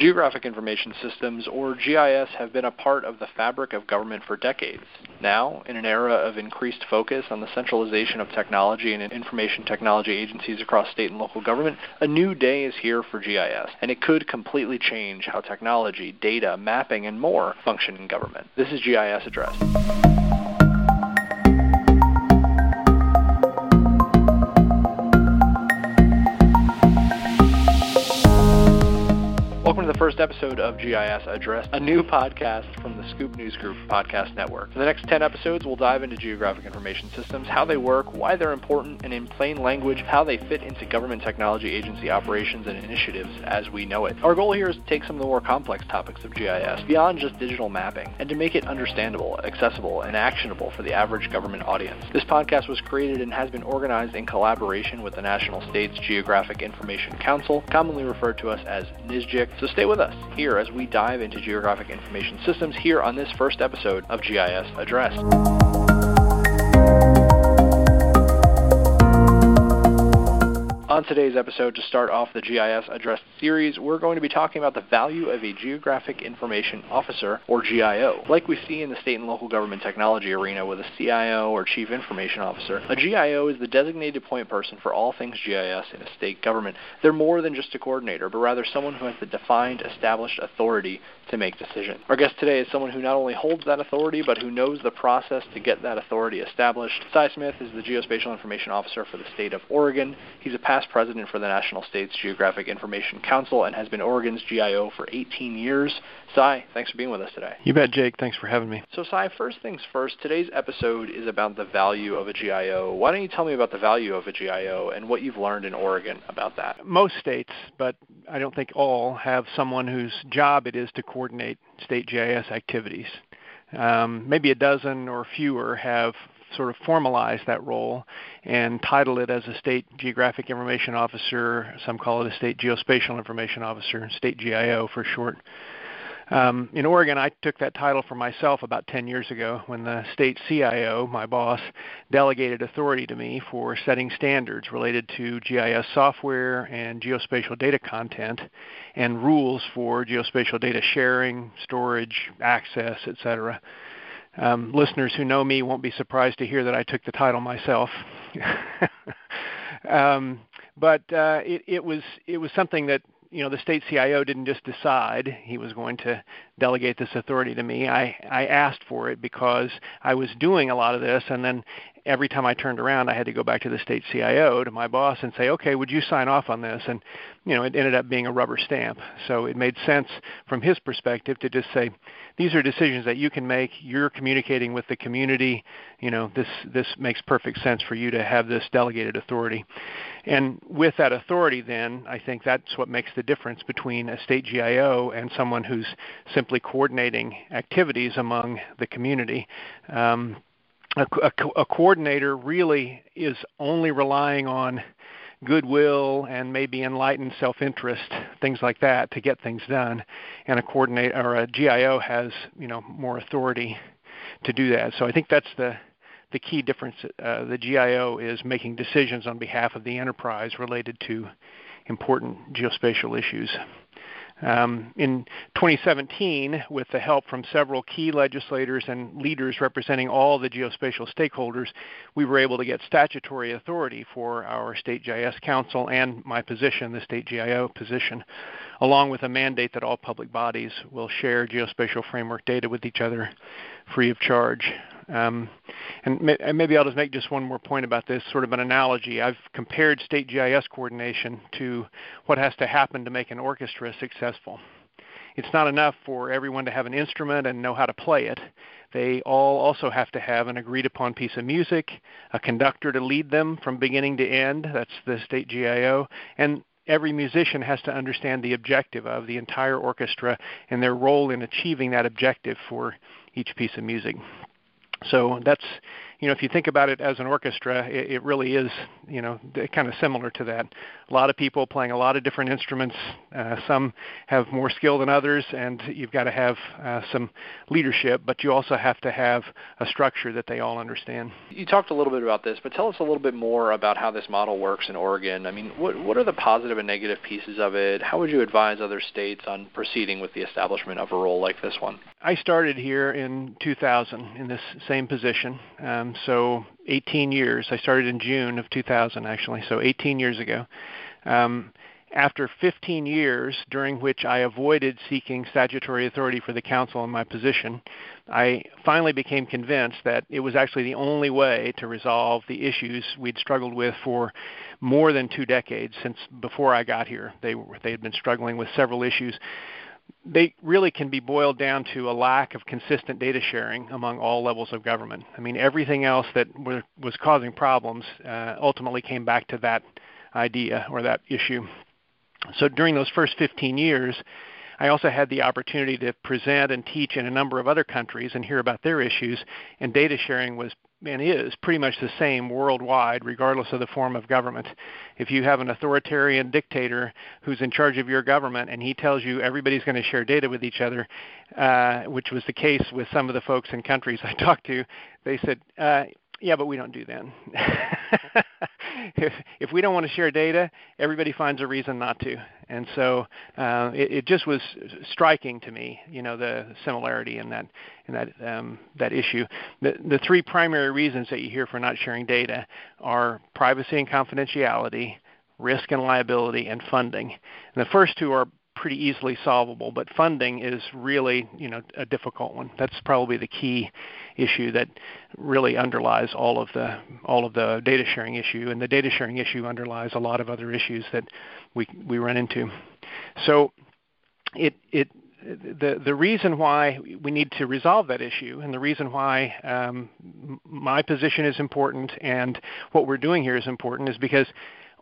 Geographic Information Systems, or GIS, have been a part of the fabric of government for decades. Now, in an era of increased focus on the centralization of technology and information technology agencies across state and local government, a new day is here for GIS, and it could completely change how technology, data, mapping, and more function in government. This is GIS Address. Episode of GIS Address, a new podcast from the Scoop News Group podcast network. For the next 10 episodes, we'll dive into geographic information systems, how they work, why they're important, and in plain language, how they fit into government technology agency operations and initiatives as we know it. Our goal here is to take some of the more complex topics of GIS beyond just digital mapping and to make it understandable, accessible, and actionable for the average government audience. This podcast was created and has been organized in collaboration with the National States Geographic Information Council, commonly referred to us as NSGIC. So stay with us here as we dive into geographic information systems here on this first episode of GIS Address. On today's episode, to start off the GIS Address series, we're going to be talking about the value of a Geographic Information Officer, or GIO. Like we see in the state and local government technology arena with a CIO or Chief Information Officer, a GIO is the designated point person for all things GIS in a state government. They're more than just a coordinator, but rather someone who has the defined, established authority to make decisions. Our guest today is someone who not only holds that authority, but who knows the process to get that authority established. Cy Smith is the Geospatial Information Officer for the state of Oregon. He's a past president for the National States Geographic Information Council and has been Oregon's GIO for 18 years. Cy, thanks for being with us today. You bet, Jake. Thanks for having me. So, Cy, first things first, today's episode is about the value of a GIO. Why don't you tell me about the value of a GIO and what you've learned in Oregon about that? Most states, but I don't think all, have someone whose job it is to coordinate state GIS activities. Um, maybe a dozen or fewer have sort of formalize that role and title it as a state geographic information officer. Some call it a state geospatial information officer, state GIO for short. Um, in Oregon, I took that title for myself about 10 years ago when the state CIO, my boss, delegated authority to me for setting standards related to GIS software and geospatial data content and rules for geospatial data sharing, storage, access, etc. Um, listeners who know me won't be surprised to hear that I took the title myself. um, but uh, it, it was it was something that you know the state CIO didn't just decide he was going to delegate this authority to me. I I asked for it because I was doing a lot of this, and then every time I turned around, I had to go back to the state CIO, to my boss, and say, okay, would you sign off on this? And, you know, it ended up being a rubber stamp. So it made sense from his perspective to just say, these are decisions that you can make. You're communicating with the community. You know, this, this makes perfect sense for you to have this delegated authority. And with that authority, then, I think that's what makes the difference between a state GIO and someone who's simply coordinating activities among the community. Um, a, a, a coordinator really is only relying on goodwill and maybe enlightened self-interest, things like that, to get things done. And a coordinator or a GIO has, you know, more authority to do that. So I think that's the the key difference. Uh, the GIO is making decisions on behalf of the enterprise related to important geospatial issues. Um, in 2017, with the help from several key legislators and leaders representing all the geospatial stakeholders, we were able to get statutory authority for our State GIS Council and my position, the State GIO position, along with a mandate that all public bodies will share geospatial framework data with each other free of charge. Um, and, may, and, maybe I'll just make just one more point about this, sort of an analogy. I've compared state GIS coordination to what has to happen to make an orchestra successful. It's not enough for everyone to have an instrument and know how to play it. They all also have to have an agreed upon piece of music, a conductor to lead them from beginning to end, that's the state GIO, and every musician has to understand the objective of the entire orchestra and their role in achieving that objective for each piece of music. So that's you know, if you think about it as an orchestra, it, it really is, you know, kind of similar to that. A lot of people playing a lot of different instruments. Uh, some have more skill than others, and you've got to have uh, some leadership, but you also have to have a structure that they all understand. You talked a little bit about this, but tell us a little bit more about how this model works in Oregon. I mean, what what are the positive and negative pieces of it? How would you advise other states on proceeding with the establishment of a role like this one? I started here in 2000 in this same position. Um, so 18 years. I started in June of 2000, actually. So 18 years ago. Um, after 15 years, during which I avoided seeking statutory authority for the council in my position, I finally became convinced that it was actually the only way to resolve the issues we'd struggled with for more than two decades since before I got here. They, they had been struggling with several issues they really can be boiled down to a lack of consistent data sharing among all levels of government. I mean, everything else that were, was causing problems uh, ultimately came back to that idea or that issue. So during those first 15 years, I also had the opportunity to present and teach in a number of other countries and hear about their issues, and data sharing was and is pretty much the same worldwide, regardless of the form of government. If you have an authoritarian dictator who's in charge of your government and he tells you everybody's going to share data with each other, uh, which was the case with some of the folks in countries I talked to, they said, uh, yeah, but we don't do that. if, if we don't want to share data, everybody finds a reason not to. And so uh, it, it just was striking to me, you know, the similarity in that in that um, that issue. The the three primary reasons that you hear for not sharing data are privacy and confidentiality, risk and liability, and funding. And the first two are pretty easily solvable, but funding is really, you know, a difficult one. That's probably the key issue that really underlies all of the all of the data sharing issue, and the data sharing issue underlies a lot of other issues that we we run into. So, it it the the reason why we need to resolve that issue, and the reason why um, my position is important, and what we're doing here is important, is because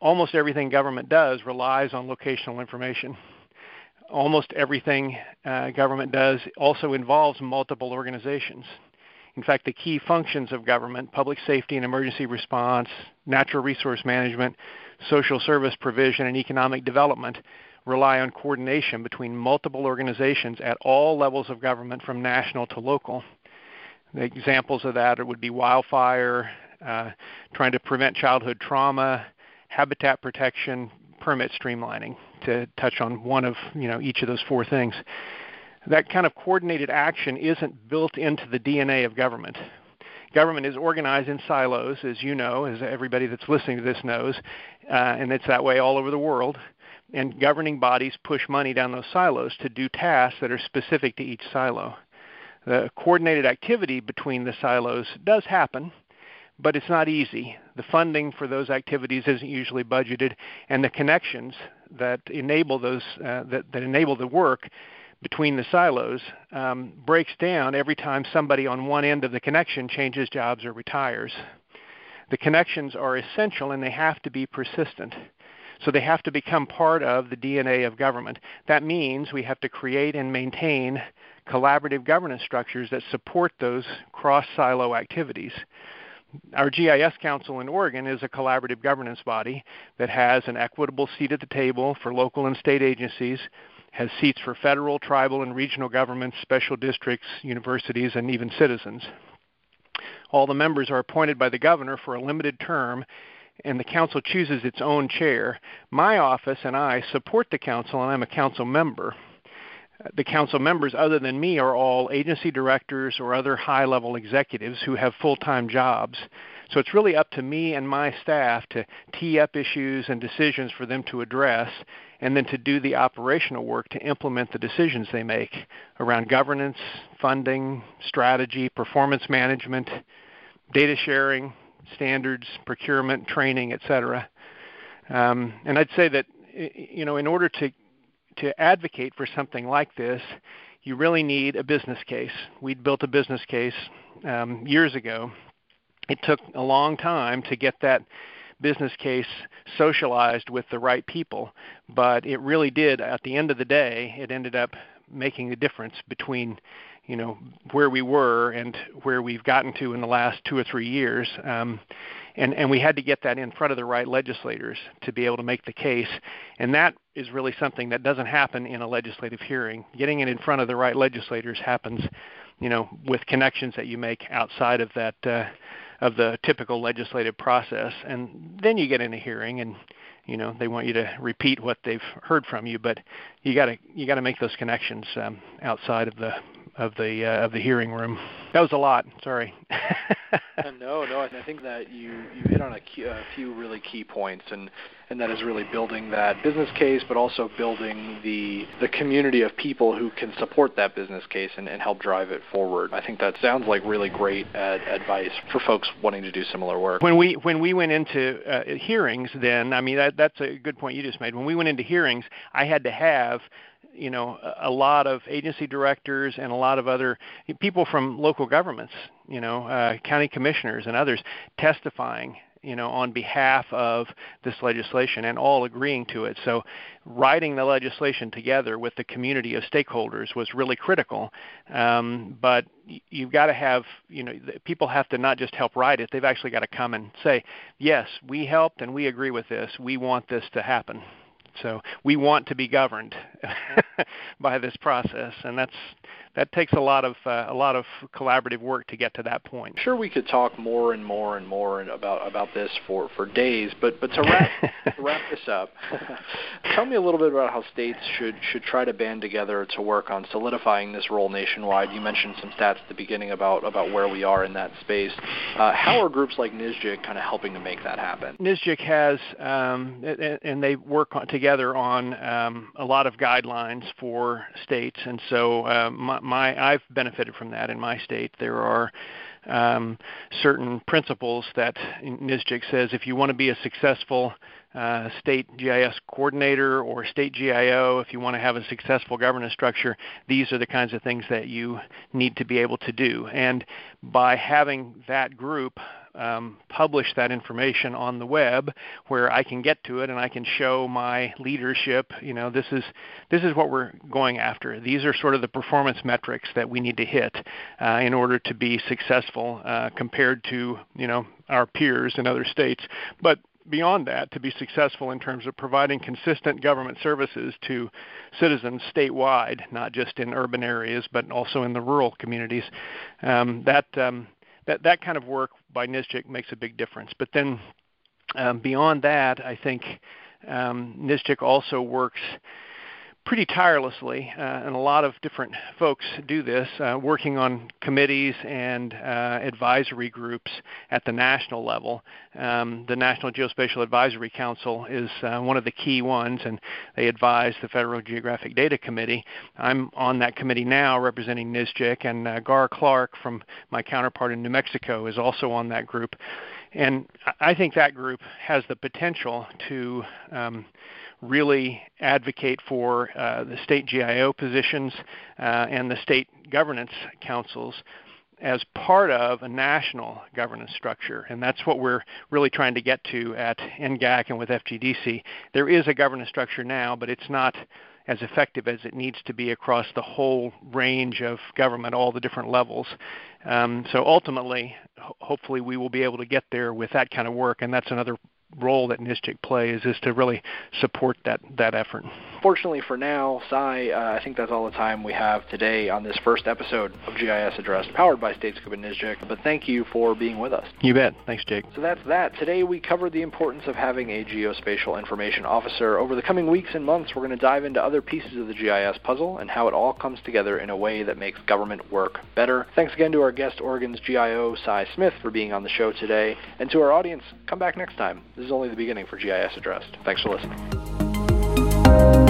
almost everything government does relies on locational information almost everything uh, government does also involves multiple organizations. In fact, the key functions of government public safety and emergency response, natural resource management, social service provision, and economic development rely on coordination between multiple organizations at all levels of government from national to local. The examples of that would be wildfire, uh, trying to prevent childhood trauma, habitat protection, permit streamlining to touch on one of you know each of those four things. That kind of coordinated action isn't built into the DNA of government. Government is organized in silos, as you know, as everybody that's listening to this knows, uh, and it's that way all over the world. And governing bodies push money down those silos to do tasks that are specific to each silo. The coordinated activity between the silos does happen, but it's not easy. The funding for those activities isn't usually budgeted, and the connections that enable those uh, that, that enable the work between the silos um, breaks down every time somebody on one end of the connection changes jobs or retires. The connections are essential and they have to be persistent. So they have to become part of the DNA of government. That means we have to create and maintain collaborative governance structures that support those cross silo activities our GIS Council in Oregon is a collaborative governance body that has an equitable seat at the table for local and state agencies, has seats for federal, tribal, and regional governments, special districts, universities, and even citizens. All the members are appointed by the governor for a limited term, and the council chooses its own chair. My office and I support the council, and I'm a council member the council members, other than me, are all agency directors or other high level executives who have full time jobs. So it's really up to me and my staff to tee up issues and decisions for them to address, and then to do the operational work to implement the decisions they make around governance, funding, strategy, performance management, data sharing, standards, procurement, training, etc. Um, and I'd say that you know in order to to advocate for something like this, you really need a business case. We'd built a business case um, years ago. It took a long time to get that business case socialized with the right people, but it really did. At the end of the day, it ended up making a difference between you know where we were and where we've gotten to in the last two or three years. Um, and and we had to get that in front of the right legislators to be able to make the case. And that is really something that doesn't happen in a legislative hearing. Getting it in front of the right legislators happens, you know, with connections that you make outside of that uh, of the typical legislative process. And then you get in a hearing and you know they want you to repeat what they've heard from you but you got to you got to make those connections um, outside of the of the uh, of the hearing room. That was a lot. Sorry. uh, no, no. I think that you you hit on a, key, a few really key points, and and that is really building that business case, but also building the the community of people who can support that business case and, and help drive it forward. I think that sounds like really great ad- advice for folks wanting to do similar work. When we when we went into uh, hearings, then I mean that that's a good point you just made. When we went into hearings, I had to have you know a lot of agency directors and a lot of other people from local governments, you know, uh, county commissioners and others testifying you know, on behalf of this legislation and all agreeing to it. So writing the legislation together with the community of stakeholders was really critical. Um, but you've got to have, you know, people have to not just help write it, they've actually got to come and say, yes, we helped and we agree with this. We want this to happen. So we want to be governed by this process, and that's that takes a lot of uh, a lot of collaborative work to get to that point. Sure, we could talk more and more and more about about this for for days, but but to wrap to wrap this up, tell me a little bit about how states should should try to band together to work on solidifying this role nationwide. You mentioned some stats at the beginning about about where we are in that space. Uh, how are groups like NSGIC kind of helping to make that happen? NSGIC has, um, and they work on, together on um, a lot of guidelines for states, and so uh, my, my I've benefited from that in my state. There are um, certain principles that NSGIC says if you want to be a successful uh, state GIS coordinator or state GIO, if you want to have a successful governance structure, these are the kinds of things that you need to be able to do. And by having that group um, publish that information on the web where I can get to it and I can show my leadership, you know, this is this is what we're going after. These are sort of the performance metrics that we need to hit uh, in order to be successful uh, compared to, you know, our peers in other states. But beyond that, to be successful in terms of providing consistent government services to citizens statewide, not just in urban areas, but also in the rural communities, um, that um, that that kind of work by NSGIC makes a big difference. But then um, beyond that, I think um, NSGIC also works pretty tirelessly, uh, and a lot of different folks do this, uh, working on committees and uh, advisory groups at the national level. Um, the National Geospatial Advisory Council is uh, one of the key ones, and they advise the Federal Geographic Data Committee. I'm on that committee now representing NSGIC, and uh, Gar Clarke from my counterpart in New Mexico is also on that group. And I think that group has the potential to um, really advocate for uh, the state GIO positions uh, and the state governance councils as part of a national governance structure. And that's what we're really trying to get to at NGAC and with FGDC. There is a governance structure now, but it's not as effective as it needs to be across the whole range of government, all the different levels. Um, so ultimately, ho- hopefully, we will be able to get there with that kind of work, and that's another role that NSGIC plays is to really support that that effort. Fortunately for now, Cy, uh, I think that's all the time we have today on this first episode of GIS Addressed, powered by StateScoop and NSGIC. But thank you for being with us. You bet. Thanks, Jake. So that's that. Today we covered the importance of having a geospatial information officer. Over the coming weeks and months, we're going to dive into other pieces of the GIS puzzle and how it all comes together in a way that makes government work better. Thanks again to our guest Oregon's GIO, Cy Smith, for being on the show today. And to our audience, come back next time. This is only the beginning for GIS Addressed. Thanks for listening.